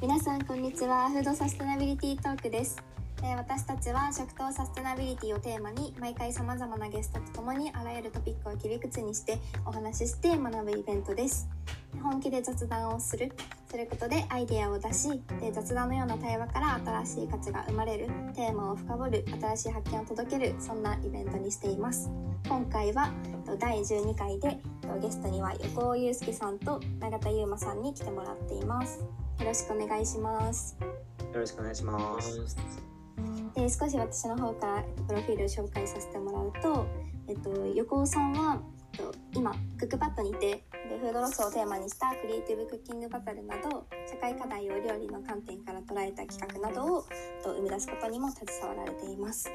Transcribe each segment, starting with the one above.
皆さんこんにちは。フードサステナビリティトークです。え私たちは食とサステナビリティをテーマに毎回さまざまなゲストとともにあらゆるトピックを切り口にしてお話しして学ぶイベントです。本気で雑談をする。することでアイデアを出しで雑談のような対話から新しい価値が生まれる。テーマを深掘る。新しい発見を届ける。そんなイベントにしています。今回は第12回でゲストには横尾祐介さんと永田優馬さんに来てもらっています。よろしくお願いしますよろしくお願いしますで少し私の方からプロフィールを紹介させてもらうと、えっと、横尾さんは、えっと、今クックパッドにてでフードロスをテーマにしたクリエイティブクッキングバトルなど社会課題を料理の観点から捉えた企画などをと生み出すことにも携わられています。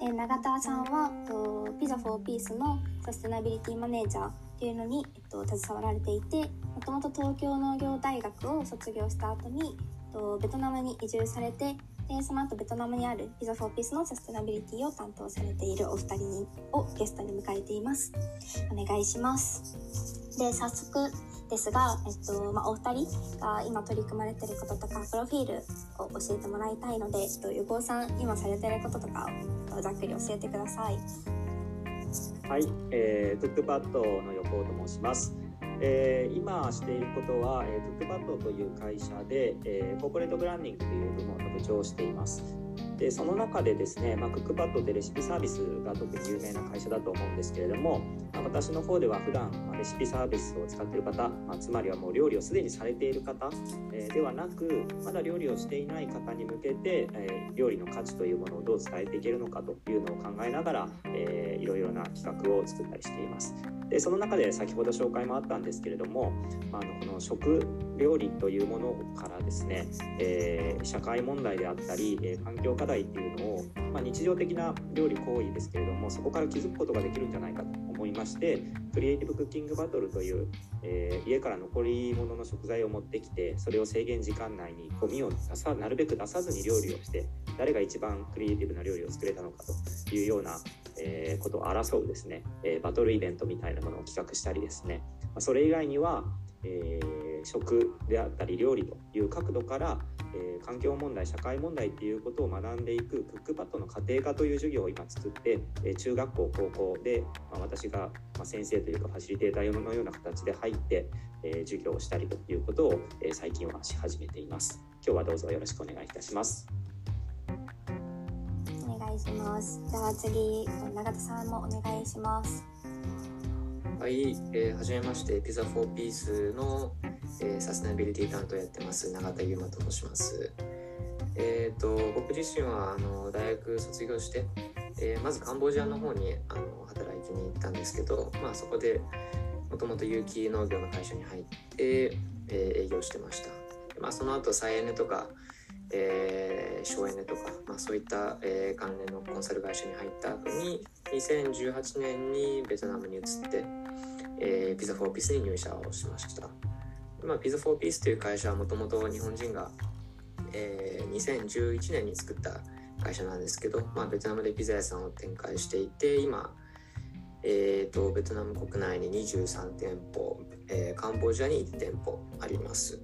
で永田さんはとピザ4ピースのサステナビリティマネージャーっていうのに、えっと、携わられていてもともと東京農業大学を卒業した後にえっとベトナムに移住されてでその後ベトナムにある Pizza 4P's のサステナビリティを担当されているお二人にをゲストに迎えています。お願いします。で早速ですが、えっとまあ、お二人が今取り組まれてることとかプロフィールを教えてもらいたいので、えっと、横尾さん今されてることとかをざっくり教えてください。はい、えー、クックパッドの横尾と申しますえー、今していることは、えー、クックパッドという会社で、えー、コーポレートブランディングという部門の部長をしています。でその中でですね、まあ、クックパッドってレシピサービスが特に有名な会社だと思うんですけれども、まあ、私の方では普段、レシピサービスを使っている方、まあ、つまりはもう料理をすでにされている方、えー、ではなくまだ料理をしていない方に向けて、えー、料理の価値というものをどう伝えていけるのかというのを考えながら、えー、いろいろな企画を作ったりしています。でその中で先ほど紹介もあったんですけれども、まあ、のこの食料理というものからですね、えー、社会問題であったり、え、環境課題っていうのを、まあ、日常的な料理行為ですけれどもそこから気づくことができるんじゃないかと思いましてクリエイティブクッキングバトルという、えー、家から残り物の食材を持ってきてそれを制限時間内にゴミを出さなるべく出さずに料理をして誰が一番クリエイティブな料理を作れたのかというような、えー、ことを争うですね、えー、バトルイベントみたいなものを企画したりですね、まあ、それ以外には、えー、食であったり料理という角度から、えー、環境問題社会問題っていうことを学んでいくクックパッドの家庭科という授業を今作って、えー、中学校高校で、まあ、私が、まあ、先生というかファシリテーターのような形で入って、えー、授業をしたりということを、えー、最近はし始めています。今日はどうぞよろしくお願いいたします。お願いします。じゃあ次永田さんもお願いします。はい、えー、はじめましてピザ4ピースの、えー、サステナビリティ担当やってます永田優馬と申します。えーと、僕自身はあの大学卒業して、えー、まずカンボジアの方にあの働いてに行ったんですけど、まあ、そこでもともと有機農業の会社に入って、えー、営業してました。まあ、その後再エネとか、えー、省エネとか、まあ、そういった、えー、関連のコンサル会社に入った後に2018年にベトナムに移って、えー、ピザ4ピーピスに入社をしました。まあ、ピザ4ピースという会社はもともと日本人が、えー、2011年に作った会社なんですけど、まあ、ベトナムでピザ屋さんを展開していて今、えーと、ベトナム国内に23店舗、えー、カンボジアに1店舗あります。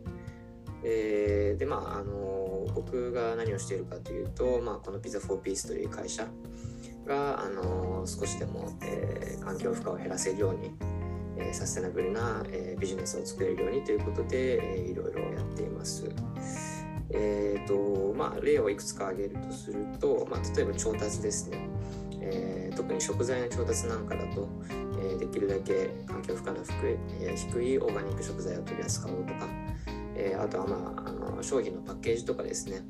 えー、でまああの僕が何をしているかというと、まあ、このピザ4ピースという会社が、あの少しでも、えー、環境負荷を減らせるようにえサステナブルな、えビジネスを作れるようにということで、えいろいろやっています。えーとまあ、例をいくつか挙げるとすると、まあ、例えば調達ですね、えー、特に食材の調達なんかだと、えー、できるだけ環境負荷の低い,、え低いオーガニック食材を取り扱おうとか、えー、あとは、まあ、あの商品のパッケージとかですね。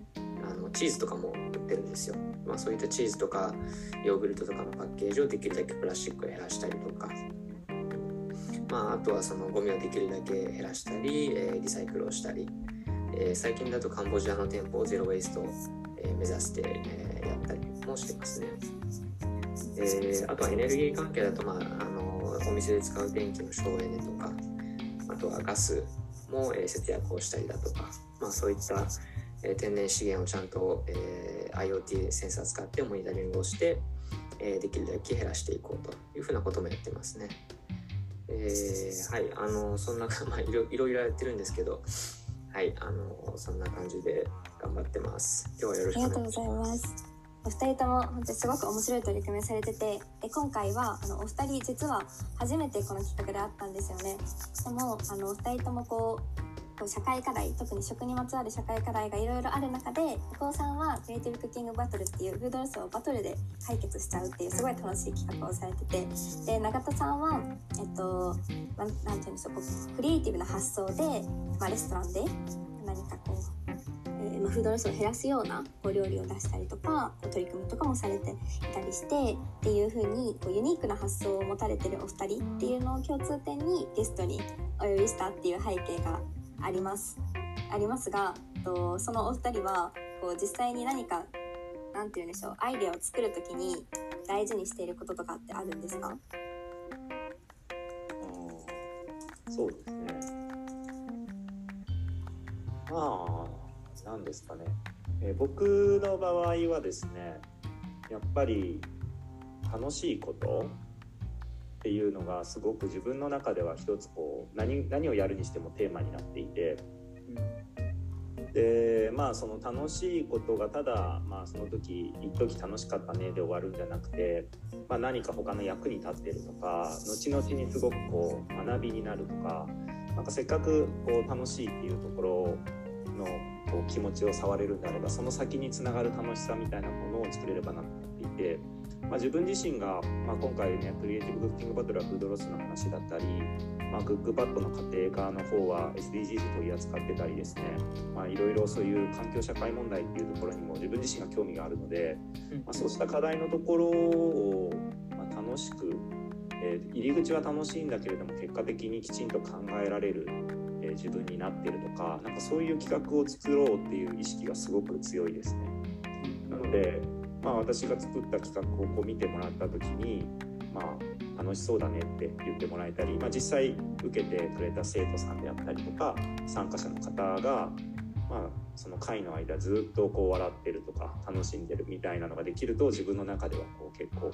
あのチーズとかも売ってるんですよ、まあ、そういったチーズとかヨーグルトとかのパッケージをできるだけプラスチックを減らしたりとか。まあ、あとはそのゴミをできるだけ減らしたり、えー、リサイクルをしたり、えー、最近だとカンボジアの店舗をゼロ・ウェイストを、え、目指して、えー、やったりもしてますね。えー、あとはエネルギー関係だと、まあ、あのお店で使う電気の省エネとかあとはガスも、えー、節約をしたりだとか、まあ、そういった、えー、天然資源をちゃんと、えー、IoT センサー使ってモニタリングをして、えー、できるだけ減らしていこうというふうなこともやってますね。えー、はいあのそんな、まあ、いろ いろいろやってるんですけど、はいあのそんな感じで頑張ってます。今日はよろしくお願いします。お二人とも本当にすごく面白い取り組みをされててで今回はあのお二人実は初めてこの企画であったんですよね。でもあのお二人ともこうこう社会課題特に食にまつわる社会課題がいろいろある中で横尾さんはクリエイティブクッキングバトルっていうフードロスをバトルで解決しちゃうっていうすごい楽しい企画をされててで永田さんはえっとなんなんていうんでしょうこうクリエイティブな発想で、まあ、レストランで何かこう、えまあ、フードロスを減らすようなお料理を出したりとか取り組みとかもされていたりしてっていう風にこうユニークな発想を持たれてるお二人っていうのを共通点にゲストにお呼びしたっていう背景がありますありますがとそのお二人はこう実際に何かなんて言うんでしょうアイデアを作るときに大事にしていることとかってあるんですか？そうですね。まあ、なんですかね。えー僕の場合はですね、やっぱり楽しいことっていうのがすごく自分の中では一つこう何何をやるにしてもテーマになっていて、でまあその楽しいことがただまあその時一時楽しかったねで終わるんじゃなくて、まあ、何か他の役に立ってるとか後々にすごくこう学びになるとかなんかせっかくこう楽しいっていうところのこう気持ちを触れるんであればその先につながる楽しさみたいなものを作れればなっていて、まあ、自分自身が、まあ、今回ねクリエイティブクッキングバトルはフードロスの話だったり、まあ、クックパッドの家庭科の方は SDGs 取り扱ってたりですね、まあ、いろいろそういう環境社会問題っていうところにも自分自身が興味があるので、まあ、そうした課題のところを、まあ、楽しく、えー入り口は楽しいんだけれども結果的にきちんと考えられる、えー自分になってるとかなんかそういう企画を作ろうっていう意識がすごく強いですね。なので、まあ、私が作った企画をこう見てもらった時に、まあ、楽しそうだねって言ってもらえたり、まあ、実際受けてくれた生徒さんであったりとか参加者の方が、まあ、その会の間ずっとこう笑ってるとか楽しんでるみたいなのができると自分の中ではこう結構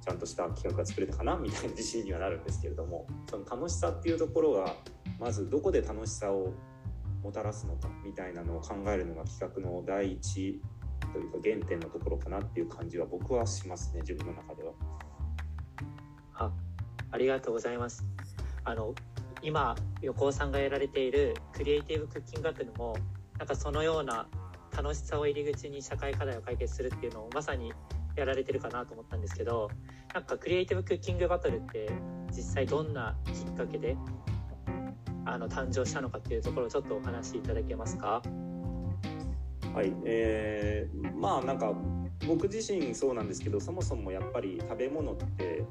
ちゃんとした企画が作れたかなみたいな自信にはなるんですけれどもその楽しさっていうところがまずどこで楽しさをもたらすのかみたいなのを考えるのが企画の第一というか原点のところかなっていう感じは僕はしますね自分の中では。あありがとうございます。あの今横尾さんがやられているクリエイティブクッキングバトルもなんかそのような楽しさを入り口に社会課題を解決するっていうのをまさにやられてるかなと思ったんですけどなんかクリエイティブクッキングバトルって実際どんなきっかけであの誕生したのかっていうところをちょっとお話しいただけますか？はい、えーまあなんか僕自身そうなんですけどそもそもやっぱり食べ物って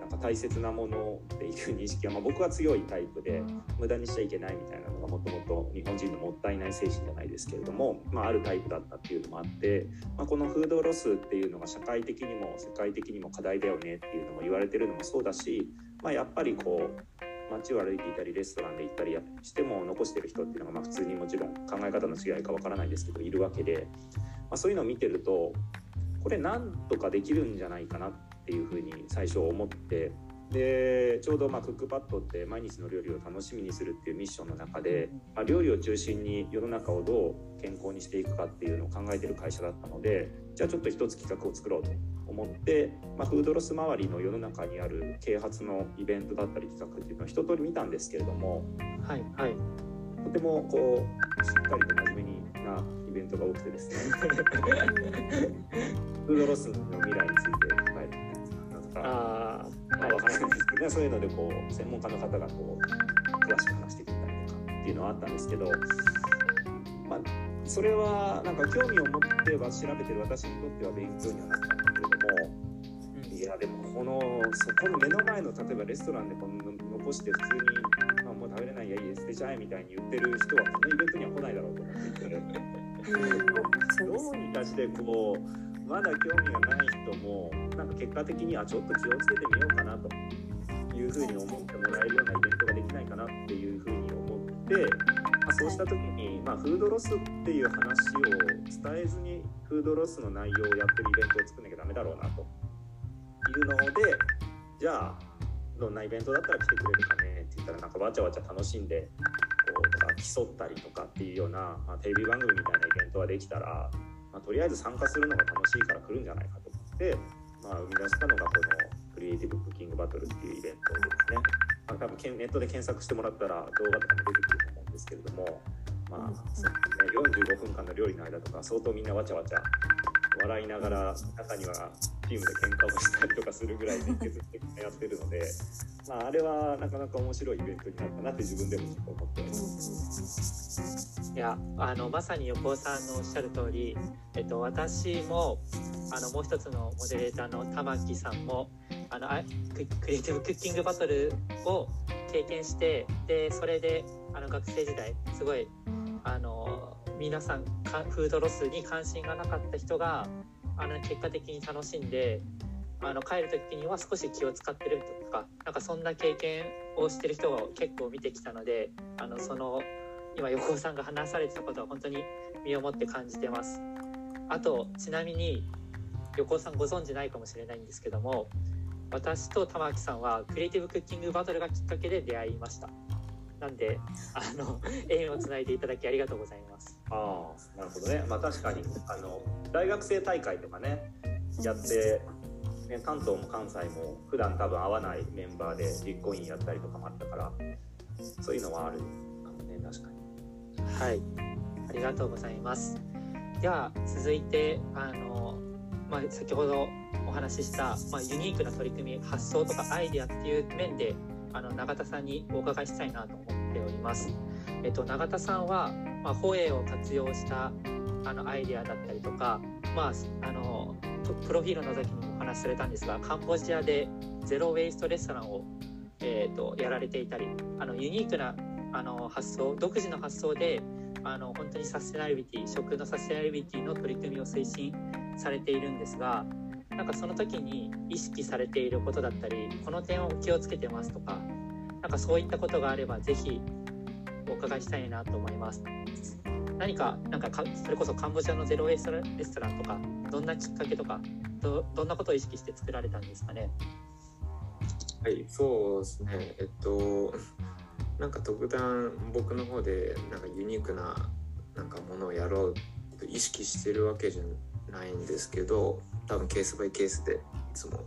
なんか大切なものっていう認識は、まあ、僕は強いタイプで無駄にしちゃいけないみたいなのがもともと日本人のもったいない精神じゃないですけれども、まあ、あるタイプだったっていうのもあって、まあ、このフードロスっていうのが社会的にも世界的にも課題だよねっていうのも言われてるのもそうだし、まあ、やっぱりこう街を歩いていたりレストランで行ったりしても残してる人っていうのがまあ普通にもちろん考え方の違いかわからないですけどいるわけで、まあ、そういうのを見てるとこれなんとかできるんじゃないかなっていうふうに最初思ってでちょうどまあクックパッドって毎日の料理を楽しみにするっていうミッションの中で、まあ、料理を中心に世の中をどう健康にしていくかっていうのを考えてる会社だったのでじゃあちょっと一つ企画を作ろうと思って、まあ、フードロス周りの世の中にある啓発のイベントだったり企画っていうのを一通り見たんですけれどもはいはい。とてもこうしっかりと真面目になイベントが多くてですね。フードロスの未来について考えてなんとか？まあ、わからないですけどね、そういうのでこう専門家の方がこう詳しく話してくれたりとかっていうのはあったんですけど、まあ、それはなんか興味を持っては調べてる私にとっては勉強にはなったんだけれどもいやでもこのそこの目の前の例えばレストランでこの残して普通に、まあ、もう食べれないやいいです捨てちゃえみたいに言ってる人はこのイベントには来ないだろうと思っていて。どうにかしてこうまだ興味がない人もなんか結果的にはちょっと気をつけてみようかなと。いうふうに思ってもらえるようなイベントができないかなっていうふうに思って、まあ、そうした時に、まあ、フードロスっていう話を伝えずにフードロスの内容をやってるイベントを作んなきゃダメだろうなと。いうのでじゃあどんなイベントだったら来てくれるかねって言ったらなんかわちゃわちゃ楽しんでこうとか競ったりとかっていうような、まあ、テレビ番組みたいなイベントができたら、まあ、とりあえず参加するのが楽しいから来るんじゃないかと思って、まあ、生み出したのがこのクリエイティブクッキングバトルっていうイベントですね、まあ、多分ネットで検索してもらったら動画とかも出てくると思うんですけれども、まあね、45分間の料理の間とか相当みんなわちゃわちゃ笑いながら中にはチームで喧嘩をしたりとかするぐらい熱血的やってるので、まあ、あれはなかなか面白いイベントになったなって自分でも思ってます。いやあのまさに横尾さんのおっしゃる通り、えっと、私もあのもう一つのモデレーターの玉木さんもあのククリエイティブクッキングバトルを経験してでそれであの学生時代すごいあの皆さんフードロスに関心がなかった人があの結果的に楽しんであの帰る時には少し気を使ってるとかなんかそんな経験をしてる人を結構見てきたのであのその今横尾さんが話されてたことは本当に身をもって感じてます。あとちなみに横尾さんご存知ないかもしれないんですけども私と玉木さんはクリエイティブクッキングバトルがきっかけで出会いました。なんであの縁をつないでいただきありがとうございます。ああなるほどね。まあ確かにあの大学生大会とかねやって、ね、関東も関西も普段多分会わないメンバーで実行委員やったりとかもあったからそういうのはあるかもね確かに。はい。ありがとうございます。では続いてあの、まあ、先ほどお話しした、まあ、ユニークな取り組み発想とかアイデアっていう面であの永田さんにお伺いしたいなと思っております。えっと、永田さんは、まあ、ホエを活用したあのアイデアだったりとか、まあ、あのプロフィールの時にもお話しされたんですがカンボジアでゼロ・ウェイストレストランを、えーと、やられていたりあのユニークなあの発想独自の発想であの本当にサステナビリティ食のサステナビリティの取り組みを推進されているんですがなんかその時に意識されていることだったりこの点を気をつけてますとかなんかそういったことがあればぜひお伺いしたいなと思います。何かなんかそれこそカンボジアのゼロエストレストランとかどんなきっかけとかどどんなことを意識して作られたんですかね？はいそうですね。えっとなんか特段僕の方でなんかユニークななんかものをやろうと意識してるわけじゃないんですけど多分ケースバイケースでいつも。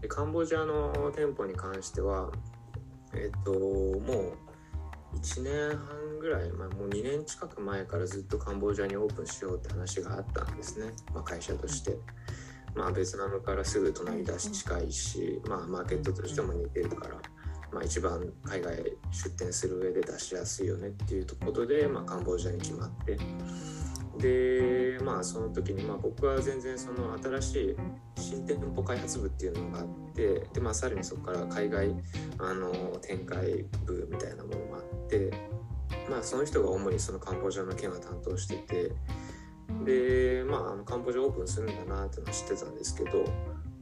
でカンボジアの店舗に関してはえっともう1年半ぐらい、ま、もう2年近く前からずっとカンボジアにオープンしようって話があったんですね、まあ、会社として。まあ、ベトナムからすぐ隣だし近いし、まあ、マーケットとしても似てるから、まあ、一番海外出店する上で出しやすいよねっていうことで、まあ、カンボジアに決まって。でまあその時にまあ僕は全然その新しい新店舗開発部っていうのがあってでまあさらにそこから海外あの展開部みたいなものもあってまあその人が主にそのカンボジアの件を担当しててでまああのカンボジアオープンするんだなっていうのは知ってたんですけど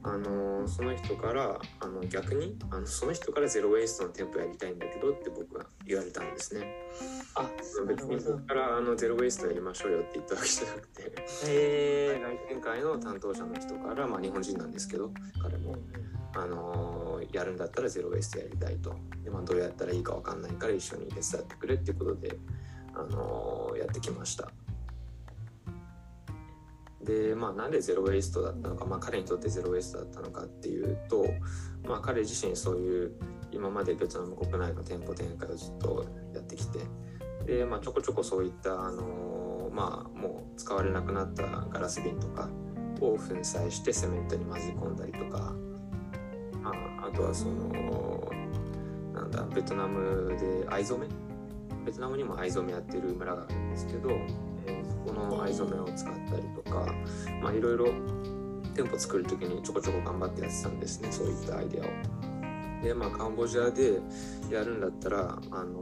あのその人からあの逆にあのその人からゼロ・ウェイストの店舗やりたいんだけどって僕は言われたんですね。あ別に僕からあのゼロ・ウェイストやりましょうよって言ったわけじゃなくて、海外展開の担当者の人から、まあ、日本人なんですけど彼も。あのやるんだったらゼロ・ウェイストやりたいとで、まあ、どうやったらいいか分かんないから一緒に手伝ってくれっていうことで、あのやってきました。で、まあ、なんでゼロ・ウェイストだったのか、まあ、彼にとってゼロ・ウェイストだったのかっていうと、まあ、彼自身そういう今までベトナム国内の店舗展開をずっとやってきてで、まあ、ちょこちょこそういった、あのまあ、もう使われなくなったガラス瓶とかを粉砕してセメントに混ぜ込んだりとか、まあ、あとはそのなんだベトナムで藍染め？ベトナムにも藍染めやってる村があるんですけどこの藍染めを使ったりとかまあいろいろ店舗作る時にちょこちょこ頑張ってやってたんですねそういったアイデアを。でまあカンボジアでやるんだったらあの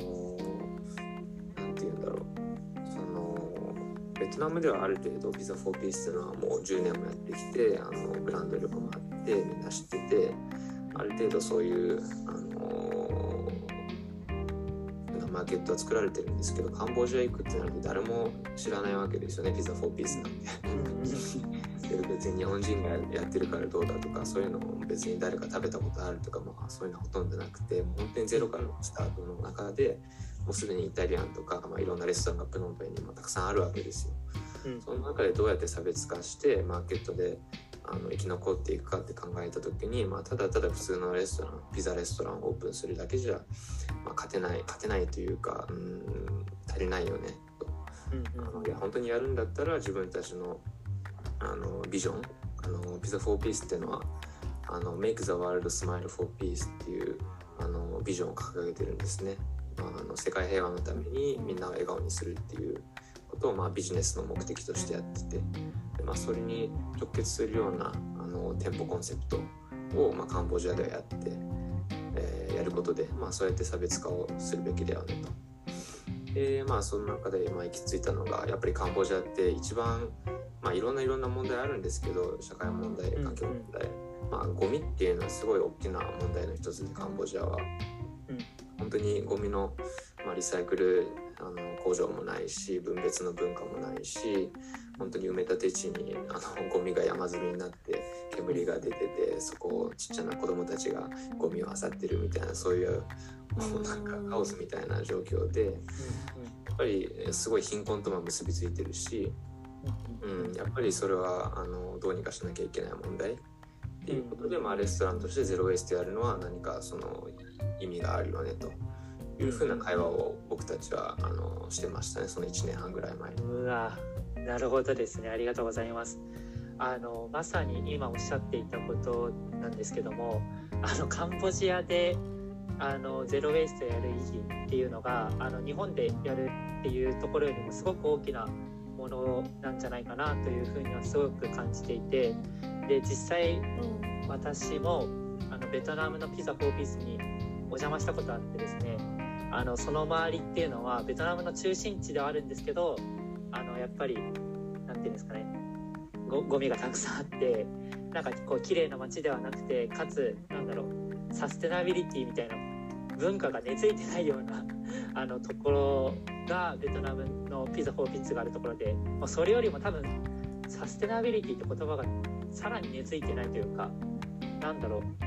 何て言うんだろうそのベトナムではある程度ピザ4ピースっていうのはもう10年もやってきてあのブランド力もあってみんな知っててある程度そういうあマーケットは作られてるんですけどカンボジア行くってなると誰も知らないわけですよねピザ4ピースなんてで別に日本人がやってるからどうだとかそういうのも別に誰か食べたことあるとか、まあ、そういうのはほとんどなくて本当にゼロからのスタートの中でもうすでにイタリアンとか、まあ、いろんなレストランがプノンペンにもたくさんあるわけですよ。うん。その中でどうやって差別化してマーケットであの生き残っていくかって考えた時に、まあ、ただただ普通のレストランピザレストランをオープンするだけじゃ、まあ、勝てない勝てないというかうん足りないよねと。うんあのいや本当にやるんだったら自分たちのあのビジョンあのピザ4ピースっていうのはあの Make the world smile for peace っていうあのビジョンを掲げてるんですね、まあ、あの世界平和のためにみんなを笑顔にするっていうことを、まあ、ビジネスの目的としてやっててで、まあ、それに直結するようなあの店舗コンセプトを、まあ、カンボジアではやって、えーやることで、まあ、そうやって差別化をするべきだよねと。でまあその中でまあ行き着いたのがやっぱりカンボジアって一番まあいろんないろんな問題あるんですけど社会問題環境問題、まあゴミっていうのはすごい大きな問題の一つでカンボジアは、うん。本当にゴミの、まあ、リサイクルあの工場もないし分別の文化もないし本当に埋め立て地にあのゴミが山積みになって煙が出ててそこをちっちゃな子供たちがゴミを漁ってるみたいなそういうもうなんかカオスみたいな状況で。やっぱりえーすごい貧困とも結びついてるし、うん、やっぱりそれはあのどうにかしなきゃいけない問題っていうことで、まあ、レストランとしてゼロ・ウェイストやるのは何かその意味があるよねというふうな会話を僕たちはあのしてましたね。その1年半ぐらい前。うわなるほどですね。ありがとうございます。あのまさに今おっしゃっていたことなんですけどもあのカンボジアであのゼロ・ウェイストやる意義っていうのがあの日本でやるっていうところよりもすごく大きなものなんじゃないかなというふうにはすごく感じていてで実際私もあのベトナムのピザ4ピースにお邪魔したことあってですねあのその周りっていうのはベトナムの中心地ではあるんですけどあのやっぱりなんていうんですかねごゴミがたくさんあってなんかこう綺麗な街ではなくてかつなんだろうサステナビリティみたいな文化が根付いてないような あのところがベトナムのピザ4ピッツがあるところで、まあ、それよりも多分サステナビリティって言葉がさらに根付いてないというかなんだろう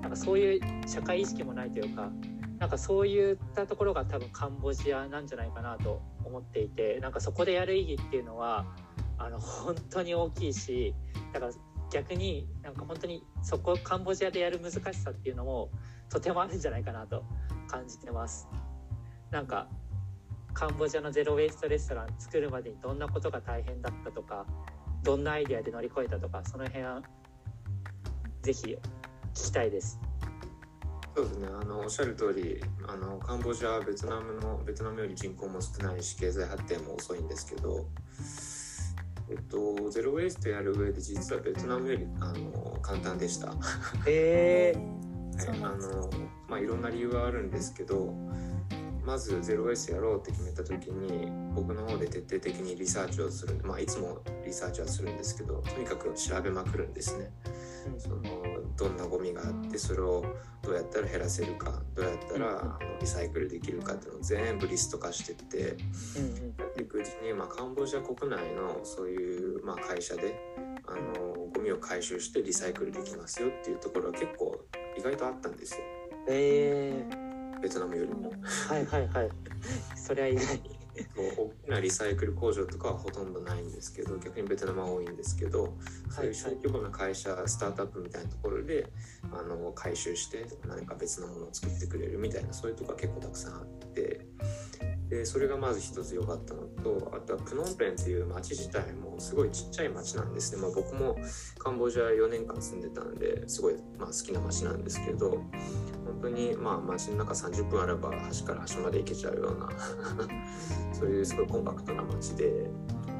なんかそういう社会意識もないというかなんかそういったところが多分カンボジアなんじゃないかなと思っていてなんかそこでやる意義っていうのはあの本当に大きいしだから逆になんか本当にそこカンボジアでやる難しさっていうのもとてもあるんじゃないかなと感じてます。なんかカンボジアのゼロウェイストレストラン作るまでにどんなことが大変だったとかどんなアイデアで乗り越えたとかその辺はぜひ聞きたいです。そうですね。あのおっしゃる通りあのカンボジアはベトナムのベトナムより人口も少ないし経済発展も遅いんですけど、えっと、ゼロ・ウェイストやる上で実はベトナムよりあの簡単でした。えはい、あのまあいろんな理由はあるんですけどまずゼロベースやろうって決めた時に僕の方で徹底的にリサーチをするまあいつもリサーチはするんですけどとにかく調べまくるんですねそのどんなゴミがあってそれをどうやったら減らせるかどうやったらリサイクルできるかっていうのを全部リスト化してってうんやっていくうちに、まあ、カンボジア国内のそういう、まあ、会社であのゴミを回収してリサイクルできますよっていうところは結構意外とあったんですよ。えベトナムよりも。はいはいはい。それは意外大きなリサイクル工場とかはほとんどないんですけど逆にベトナムは多いんですけどそういう小規模な会社スタートアップみたいなところであの回収して何か別のものを作ってくれるみたいなそういうところが結構たくさんあってでそれがまず一つ良かったのとあとはプノンペンっていう街自体もすごいちっちゃい街なんですね、まあ、僕もカンボジア4年間住んでたんですごい、まあ、好きな街なんですけど本当にまあ街の中30分あれば端から端まで行けちゃうような そういうすごいコンパクトな街で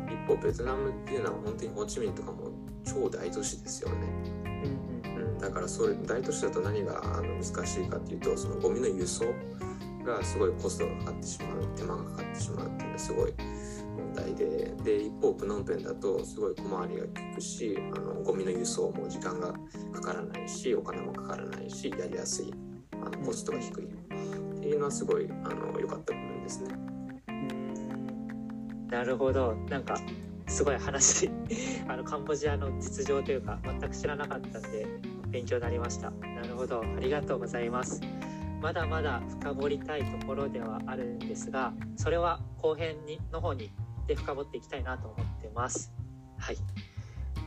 一方ベトナムっていうのは本当にホーチミンとかも超大都市ですよね。うんうん、だからそれ大都市だと何があの難しいかっていうとそのゴミの輸送がすごいコストがかかってしまう手間がかかってしまうっていうのはすごい問題でで一方プノンペンだとすごい小回りが利くしあのゴミの輸送も時間がかからないしお金もかからないしやりやすいあのコストが低いっていうのはすごいあの良かった部分ですね。なるほど。なんかすごい話 あのカンボジアの実情というか全く知らなかったんで勉強になりました。なるほど。ありがとうございます。まだまだ深掘りたいところではあるんですがそれは後編にの方にで深掘っていきたいなと思ってますはい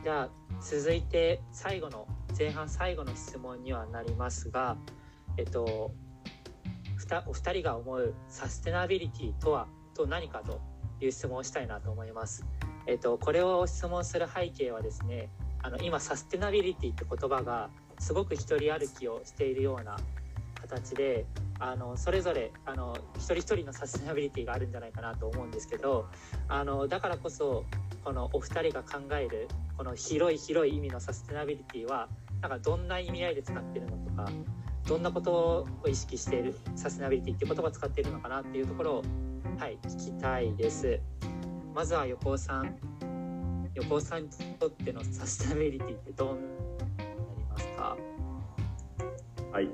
じゃあ続いて最後の前半最後の質問にはなりますがえっとお二人が思うサステナビリティとはと何かという質問をしたいなと思います。えっと、これを質問する背景はですねあの今サステナビリティって言葉がすごく一人歩きをしているような形であのそれぞれあの一人一人のサステナビリティがあるんじゃないかなと思うんですけどあのだからこそこのお二人が考えるこの広い広い意味のサステナビリティはなんかどんな意味合いで使ってるのとかどんなことを意識しているサステナビリティっていう言葉を使っているのかなっていうところをはい聞きたいです。まずは横尾さん。横尾さんにとってのサステナビリティってどうなりますか？はい。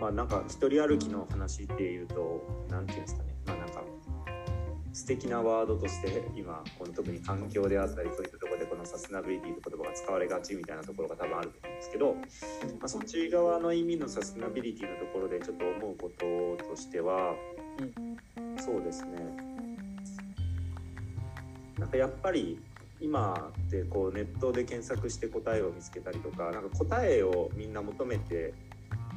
まあなんか一人歩きの話っていうと何て言うんですかね。まあなんか素敵なワードとして今この特に環境であったりそういったところでこのサステナビリティという言葉が使われがちみたいなところが多分あると思うんですけど、まあ、そっち側の意味のサステナビリティのところでちょっと思うこととしては、そうですね。なんかやっぱり今ってこうネットで検索して答えを見つけたりとかなんか答えをみんな求めて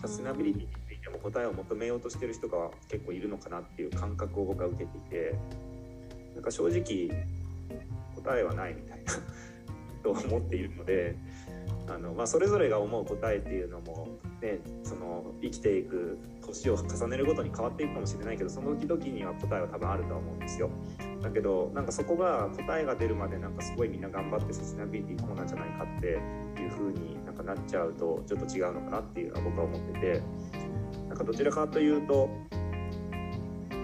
サステナビリティについても答えを求めようとしてる人が結構いるのかなっていう感覚を僕は受けていてなんか正直答えはないみたいな と思っているのであの、まあ、それぞれが思う答えっていうのも、ね、その生きていく年を重ねるごとに変わっていくかもしれないけどその時々には答えは多分あるとは思うんですよ。だけどなんかそこが答えが出るまでなんかすごいみんな頑張ってサステナビリティこうなんじゃないかっていう風になんかなっちゃうとちょっと違うのかなっていうのは僕は思っててなんかどちらかというと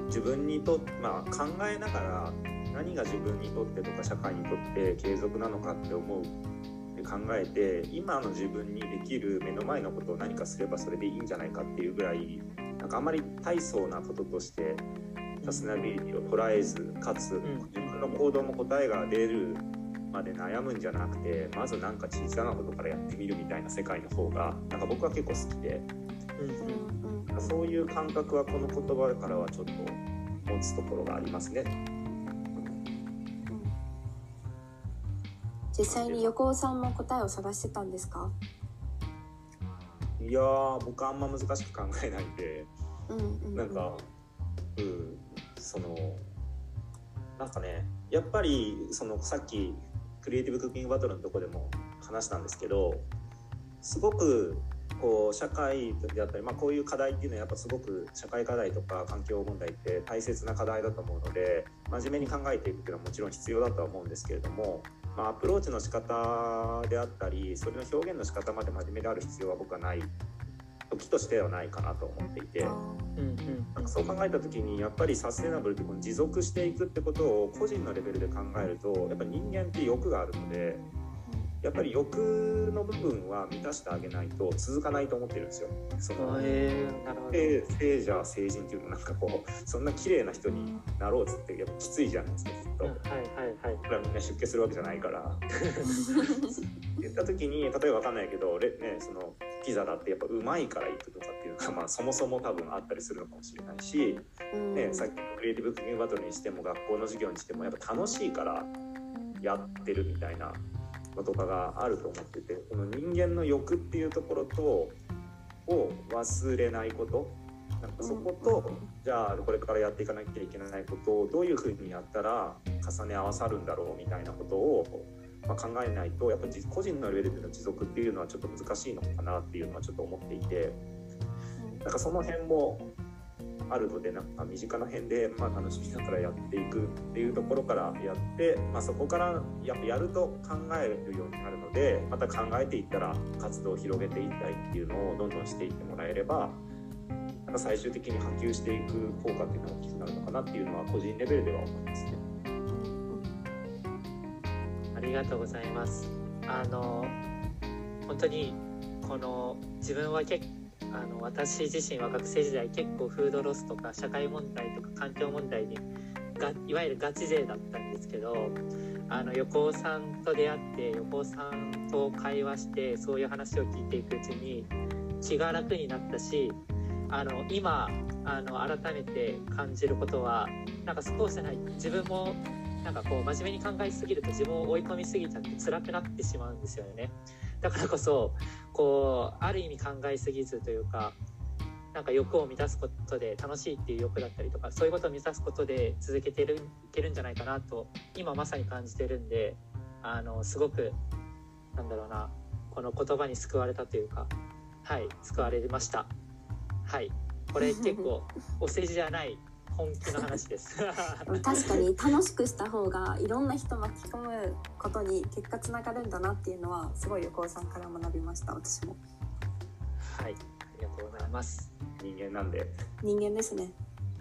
自分にとまあ考えながら何が自分にとってとか社会にとって継続なのかって思う考えて今の自分にできる目の前のことを何かすればそれでいいんじゃないかっていうぐらいなんかあまり大層なこととしてサステナビリティを捉えずかつ自分の行動も答えが出るまで悩むんじゃなくてまず何か小さなことからやってみるみたいな世界の方がなんか僕は結構好きで、うん、そういう感覚はこの言葉からはちょっと持つところがありますね。実際に横尾さんも答えを探してたんですか？いや僕あんま難しく考えないんで、うんうんうん、なんかうんそのなんかねやっぱりそのさっきクリエイティブクッキングバトルのとこでも話したんですけどすごくこう社会であったり、まあ、こういう課題っていうのはやっぱすごく社会課題とか環境問題って大切な課題だと思うので真面目に考えていくっていうのはもちろん必要だとは思うんですけれどもまあ、アプローチの仕方であったりそれの表現の仕方まで真面目である必要は僕はない。時としてはないかなと思っていて、なんかそう考えた時にやっぱりサステナブルってこの持続していくってことを個人のレベルで考えるとやっぱり人間って欲があるのでやっぱり欲の部分は満たしてあげないと続かないと思ってるんですよ。そのえー、聖者聖人っていうのなんかこうそんな綺麗な人になろうっつってやっぱきついじゃないですかずっと。はいはいはい。これはみんな出家するわけじゃないから。言った時に例えばわかんないけどねそのピザだってやっぱうまいから行くとかっていうのがまあそもそも多分あったりするのかもしれないし、ねさっきのクリエイティブクッキングバトルにしても学校の授業にしてもやっぱ楽しいからやってるみたいな。のとかがあると思っててこの人間の欲っていうところとを忘れないこと。なんかそこと、じゃあこれからやっていかなきゃいけないことをどういうふうにやったら重ね合わさるんだろうみたいなことを、まあ、考えないとやっぱ個人のレベルでの持続っていうのはちょっと難しいのかなっていうのはちょっと思っていてなんかその辺もあるのでなんか身近な辺で、まあ、楽しみながらやっていくっていうところからやって、まあ、そこからやっぱやると考えるようになるのでまた考えていったら活動を広げていったりっていうのをどんどんしていってもらえればなんか最終的に波及していく効果っていうのが大きくなるのかなっていうのは個人レベルでは思いますね。ありがとうございます。あの本当にこの自分は結構あの私自身は学生時代結構フードロスとか社会問題とか環境問題にがいわゆるガチ勢だったんですけどあの横尾さんと出会って横尾さんと会話してそういう話を聞いていくうちに気が楽になったしあの今あの改めて感じることはなんかそうじゃない自分もなんかこう真面目に考えすぎると自分を追い込みすぎちゃって辛くなってしまうんですよね。だからこそこうある意味考えすぎずというかなんか欲を満たすことで楽しいっていう欲だったりとかそういうことを満たすことで続けてるいけるんじゃないかなと今まさに感じてるんであのすごくなんだろうなこの言葉に救われたというかはい救われました。はい。これ結構お世辞じゃない本気の話です。確かに楽しくした方がいろんな人巻き込むことに結果つながるんだなっていうのはすごい横尾さんから学びました私も。はいありがとうございます。人間なんで。人間ですね。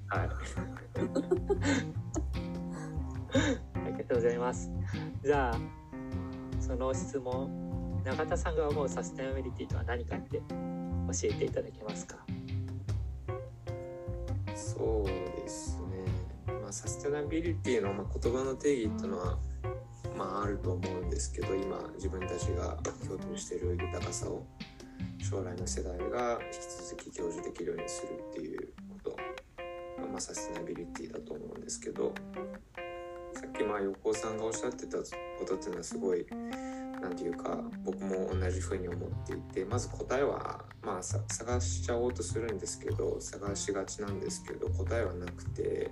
はい。ありがとうございます。じゃあその質問永田さんが思うサステナビリティとは何かって教えていただけますか？そうですね、まあ、サステナビリティのま言葉の定義っていうのは、まあ、あると思うんですけど今自分たちが共有している豊かさを将来の世代が引き続き享受できるようにするっていうこと。が、まあ、サステナビリティだと思うんですけどさっきまあ横尾さんがおっしゃってたことっていうのはすごいなんていうか僕も同じふうに思っていてまず答えはまあ探しちゃおうとするんですけど探しがちなんですけど答えはなくて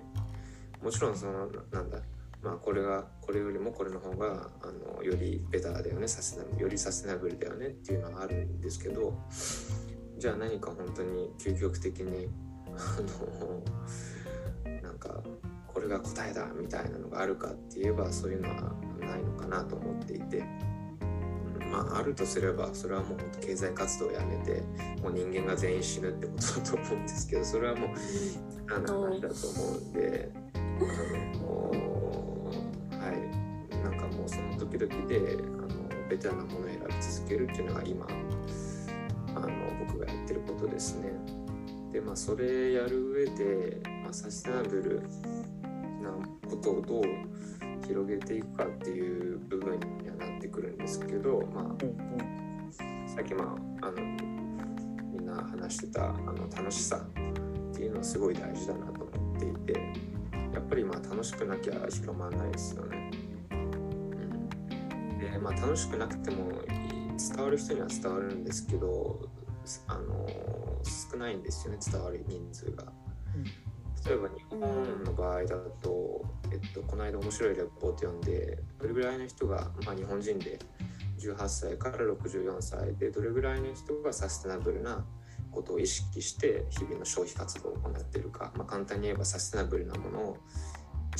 もちろんそのなんだまあこれがこれよりもこれの方があのよりベターだよねサステナブルよりサステナブルだよねっていうのはあるんですけどじゃあ何か本当に究極的にあのなんかこれが答えだみたいなのがあるかって言えばそういうのはないのかなと思っていて。まあ、あるとすればそれはもう本当経済活動をやめてもう人間が全員死ぬってことだと思うんですけどそれはもうあの話だと思うんであのはいなんかもうその時々であのベタなものを選び続けるっていうのが今あの僕がやってることですね。でまあそれやる上で、まあ、サステナブルなことをどう広げていくかっていう部分にはなってくるんですけど、まあ、さっき、まあ、あのみんな話してたあの楽しさっていうのはすごい大事だなと思っていてやっぱりまあ楽しくなきゃ広まらないですよね。うん、でまあ楽しくなくても伝わる人には伝わるんですけどあの少ないんですよね伝わる人数が。例えば日本の場合だと、えっと、この間面白いレポート読んでどれぐらいの人が、まあ、日本人で18歳から64歳でどれぐらいの人がサステナブルなことを意識して日々の消費活動を行っているか、まあ、簡単に言えばサステナブルなものを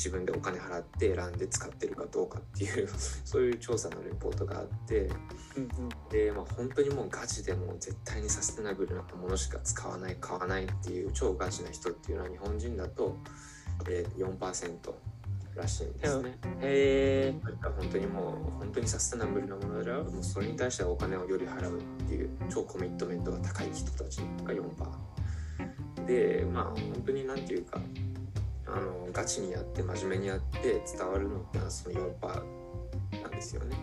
自分でお金払って選んで使ってるかどうかっていう そういう調査のレポートがあって、で、まあ、本当にもうガチでもう絶対にサステナブルなものしか使わない買わないっていう超ガチな人っていうのは日本人だと、えー、4%らしいんですね。へえ本当にもう本当にサステナブルなものであればもうそれに対してはお金をより払うっていう超コミットメントが高い人たちが4%。でまあ本当になんていうかあのガチにやって真面目にやって伝わるのってのはその4%なんですよね。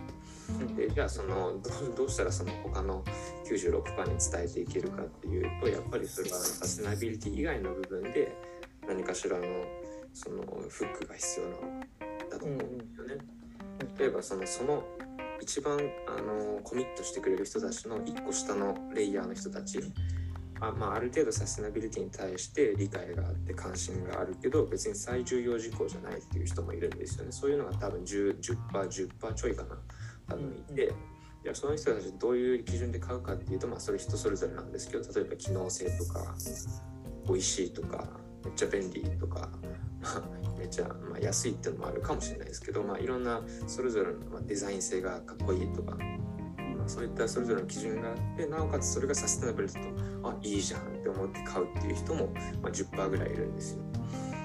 でじゃあそのどうどうしたらその他の96%に伝えていけるかっていうとやっぱりそれはサステナビリティ以外の部分で何かしらのそのフックが必要なんだと思うんですよね。例えばそのその一番あのコミットしてくれる人たちの1個下のレイヤーの人たちあ,、まあ、ある程度サステナビリティに対して理解があって関心があるけど別に最重要事項じゃないっていう人もいるんですよね。そういうのが多分 10%, 10%, 10ちょいかな。多分いて。じゃあその人たちどういう基準で買うかっていうと、まあ、それ人それぞれなんですけど例えば機能性とか美味しいとかめっちゃ便利とか、まあ、めっちゃ、まあ、安いっていうのもあるかもしれないですけど、まあ、いろんなそれぞれの、まあ、デザイン性がかっこいいとか、まあ、そういったそれぞれの基準があってなおかつそれがサステナブルだとあいいじゃんって思って買うっていう人も、まあ、10%ぐらいいるんですよ。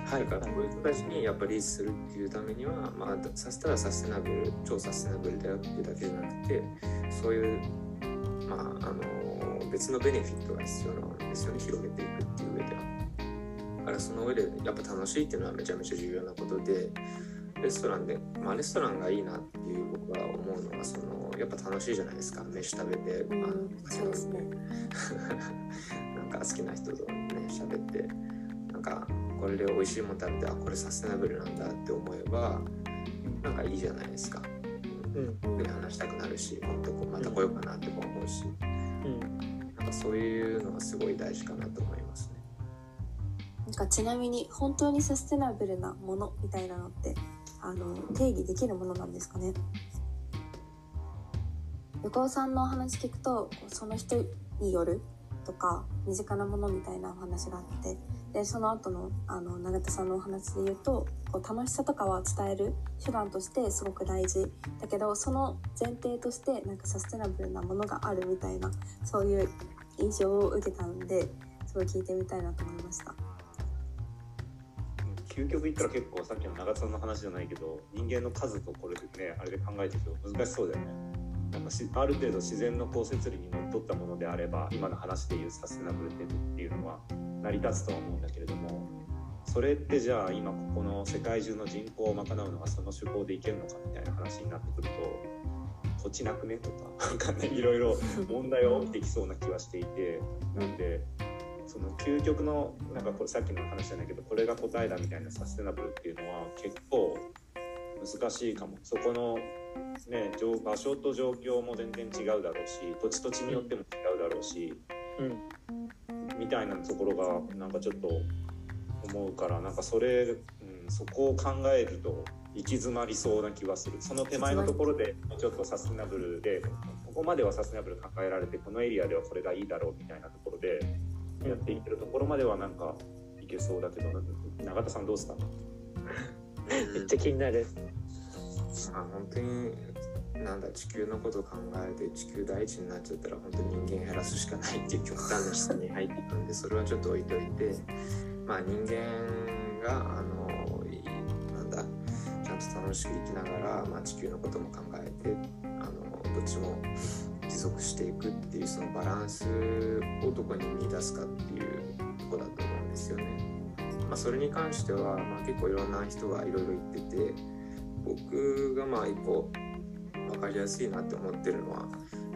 はいだからこういう人たちにやっぱりリーチするっていうためには、まあ、させたらサステナブル超サステナブルだよっていうだけじゃなくてそういう、まあ、あの別のベネフィットが必要なんですよね広げていくっていう上では。だからその上でやっぱ楽しいっていうのはめちゃめちゃ重要なことでレストランで、まあ、レストランがいいなっていう僕は思うのはそのやっぱ楽しいじゃないですか。飯食べて、うんあのそうですね。なんか好きな人とね喋ってなんかこれで美味しいもん食べてあこれサステナブルなんだって思えばなんかいいじゃないですか。うん。で話したくなるしもっとこうまた来ようかなって思うし。うん。なんかそういうのはすごい大事かなと思いますね。なんかちなみに本当にサステナブルなものみたいなのってあの定義できるものなんですかね横尾さんのお話聞くとその人によるとか身近なものみたいなお話があってでその後のあの永田さんのお話で言うとこう楽しさとかは伝える手段としてすごく大事だけどその前提としてなんかサステナブルなものがあるみたいなそういう印象を受けたんですごい聞いてみたいなと思いました。究極言ったら結構さっきの長津さんの話じゃないけど人間の数とこれでねあれで考えていくと難しそうだよね。なんかある程度自然のこう摂理にのっとったものであれば今の話でいうサステナブルテっていうのは成り立つとは思うんだけれどもそれってじゃあ今ここの世界中の人口を賄うのはその手法でいけるのかみたいな話になってくると土地なくね？とかなんかねいろいろ問題が起きてきそうな気はしていてなんでその究極のなんかこれさっきの話じゃないけどこれが答えだみたいなサステナブルっていうのは結構難しいかも。そこの、ね、場所と状況も全然違うだろうし土地土地によっても違うだろうしうんみたいなところがなんかちょっと思うからなんかそれ、うん、そこを考えると行き詰まりそうな気はする。その手前のところでちょっとサステナブルでここまではサステナブル考えられてこのエリアではこれがいいだろうみたいなところでやっていけるところまではなんかいけそうだけど永田さんどうですか？めっちゃ気になる。まあ本当になんだ地球のことを考えて地球第一になっちゃったら本当に人間減らすしかないっていう極端な質に入っていくんでそれはちょっと置いといてまあ人間があのいなんだちゃんと楽しく生きながら、まあ、地球のことも考えてあのどっちも持続していくっていうそのバランスをどこに見出すかっていうとこだと思うんですよね。まあ、それに関しては、まあ、結構いろんな人がいろいろ言ってて僕がまあ一個分かりやすいなって思ってるのは、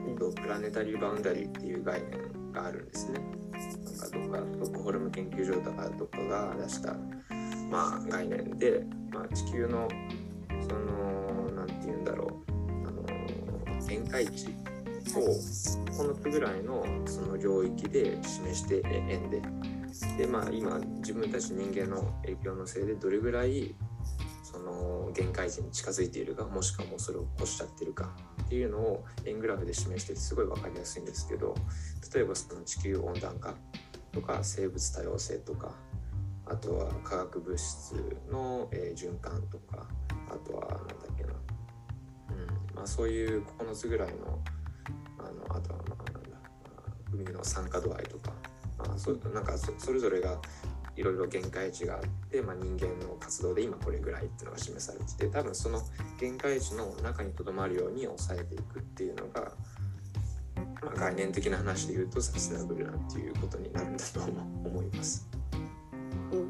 えっと、プラネタリーバウンダリーっていう概念があるんですね。なんかどっかストックホルム研究所とかどっかが出した、まあ、概念で、まあ、地球のそのなんて言うんだろうあの限界値9つぐらいのその領域で示して円で。でまあ今自分たち人間の影響のせいでどれぐらいその限界値に近づいているかもしくはもうそれを越しちゃってるかっていうのを円グラフで示しててすごい分かりやすいんですけど例えばその地球温暖化とか生物多様性とかあとは化学物質の、え循環とかあとはなんだっけな、うん。まあ、そういう9つぐらいのあのあとはまあなんだ海の酸化度合いとか、まあ、そうなんかそそれぞれがいろいろ限界値があって、まあ、人間の活動で今これぐらいっていうのが示されてて多分その限界値の中にとどまるように抑えていくっていうのが、まあ、概念的な話で言うとサステナブルなんていうことになるんだと思います。うん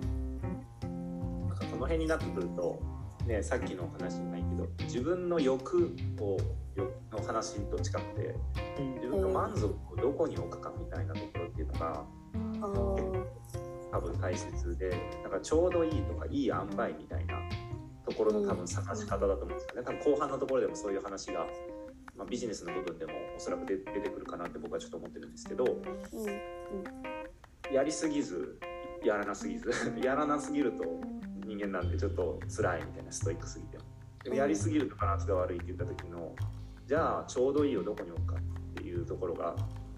なんかその辺になってくると、ね、さっきの話じゃないけど自分の欲をの話と近くて。うん。自分の満足をどこに置くかみたいなところっていうのが多分大切でなんかちょうどいいとかいい塩梅みたいなところの多分探し方だと思うんですよね。多分後半のところでもそういう話が、まあ、ビジネスの部分でもおそらく出出てくるかなって僕はちょっと思ってるんですけどうんやりすぎずやらなすぎず やらなすぎると人間なんでちょっと辛いみたいなストイックすぎても。でもやりすぎるとバランスが悪いって言った時のじゃあちょうどいいをどこに置くかっていうところが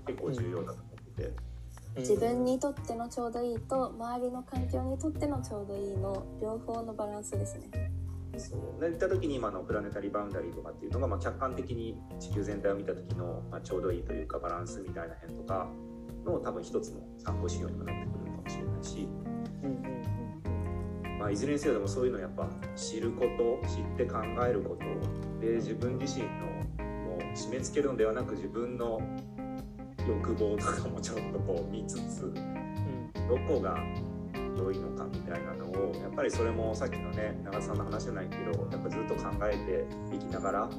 結構重要だと思ってて。自分にとってのちょうどいいと周りの環境にとってのちょうどいいの両方のバランスですね。そうで言った時に今のプラネタリーバウンダリーとかっていうのが、まあ、客観的に地球全体を見た時の、まあ、ちょうどいいというかバランスみたいな辺とかの多分一つの参考指標にもなってくるのかもしれないし、うんまあ、いずれにせよでもそういうのやっぱ知ること知って考えることで自分自身締め付けるのではなく自分の欲望とかもちょっとこう見つつうんどこがどういのかみたいなのをやっぱりそれもさっきのね長田さんの話じゃないけどやっぱずっと考えていきながら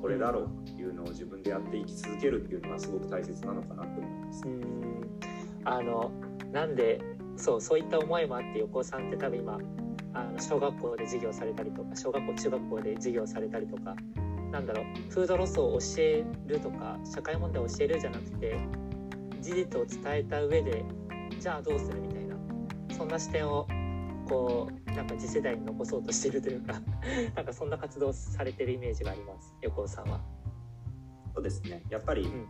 これだろうっていうのを自分でやっていき続けるっていうのがすごく大切なのかなと思います。うんあのなんでそうそういった思いもあって横尾さんって多分今あの小学校で授業されたりとか小学校中学校で授業されたりとかなんだろうフードロスを教えるとか社会問題を教えるじゃなくて事実を伝えた上でじゃあどうするみたいなそんな視点をこうなんか次世代に残そうとしてるというか なんかそんな活動されてるイメージがあります横尾さんは。そうですねやっぱり、うん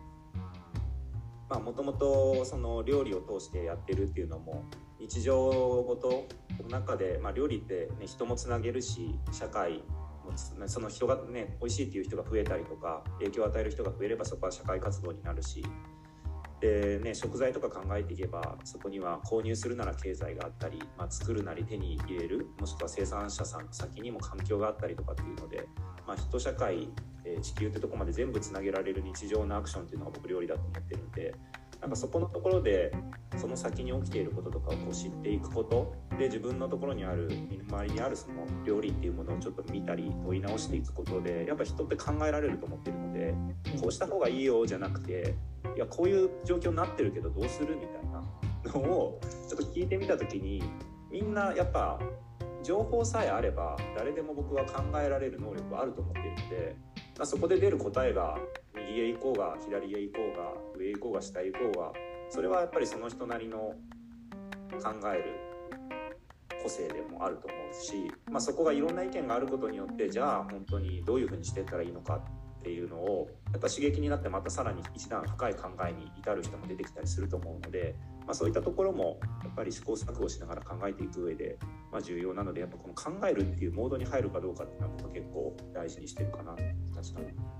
まあもともとその料理を通してやってるっていうのも日常ごとの中で、まあ、料理って、ね、人もつなげるし社会もその人がね美味しいっていう人が増えたりとか影響を与える人が増えればそこは社会活動になるしで、ね、食材とか考えていけばそこには購入するなら経済があったり、まあ、作るなり手に入れるもしくは生産者さん先にも環境があったりとかっていうので、まあ、人社会、え、地球ってとこまで全部つなげられる日常のアクションっていうのが僕料理だと思ってるんで。なんかそこのところでその先に起きていることとかをこう知っていくことで自分のところにある身の回りにあるその料理っていうものをちょっと見たり問い直していくことでやっぱ人って考えられると思ってるのでこうした方がいいよじゃなくていやこういう状況になってるけどどうするみたいなのをちょっと聞いてみた時にみんなやっぱ情報さえあれば誰でも僕は考えられる能力はあると思っているので、まあ、そこで出る答えが右へ行こうが左へ行こうが上へ行こうが下へ行こうがそれはやっぱりその人なりの考える個性でもあると思うし、まあ、そこがいろんな意見があることによってじゃあ本当にどういうふうにしていったらいいのかっていうのをやっぱ刺激になってまたさらに一段深い考えに至る人も出てきたりすると思うので、まあ、そういったところもやっぱり試行錯誤しながら考えていく上で、まあ、重要なのでやっぱこの考えるっていうモードに入るかどうかっていうのは結構大事にしてるかな確かに。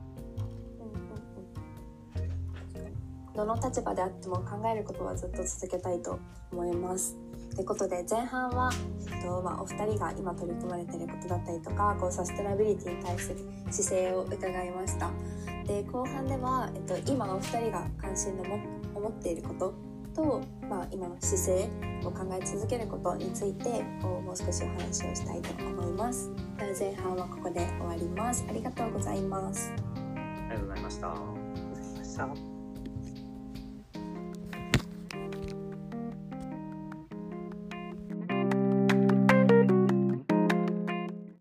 どの立場であっても考えることはずっと続けたいと思います。ということで前半は、えっとまあ、お二人が今取り組まれていることだったりとかこうサステナビリティに対する姿勢を伺いましたで後半では、えっと、今お二人が関心のも思っていることと、まあ、今の姿勢を考え続けることについてもう少しお話をしたいと思います。では前半はここで終わります。ありがとうございます。ありがとうございました。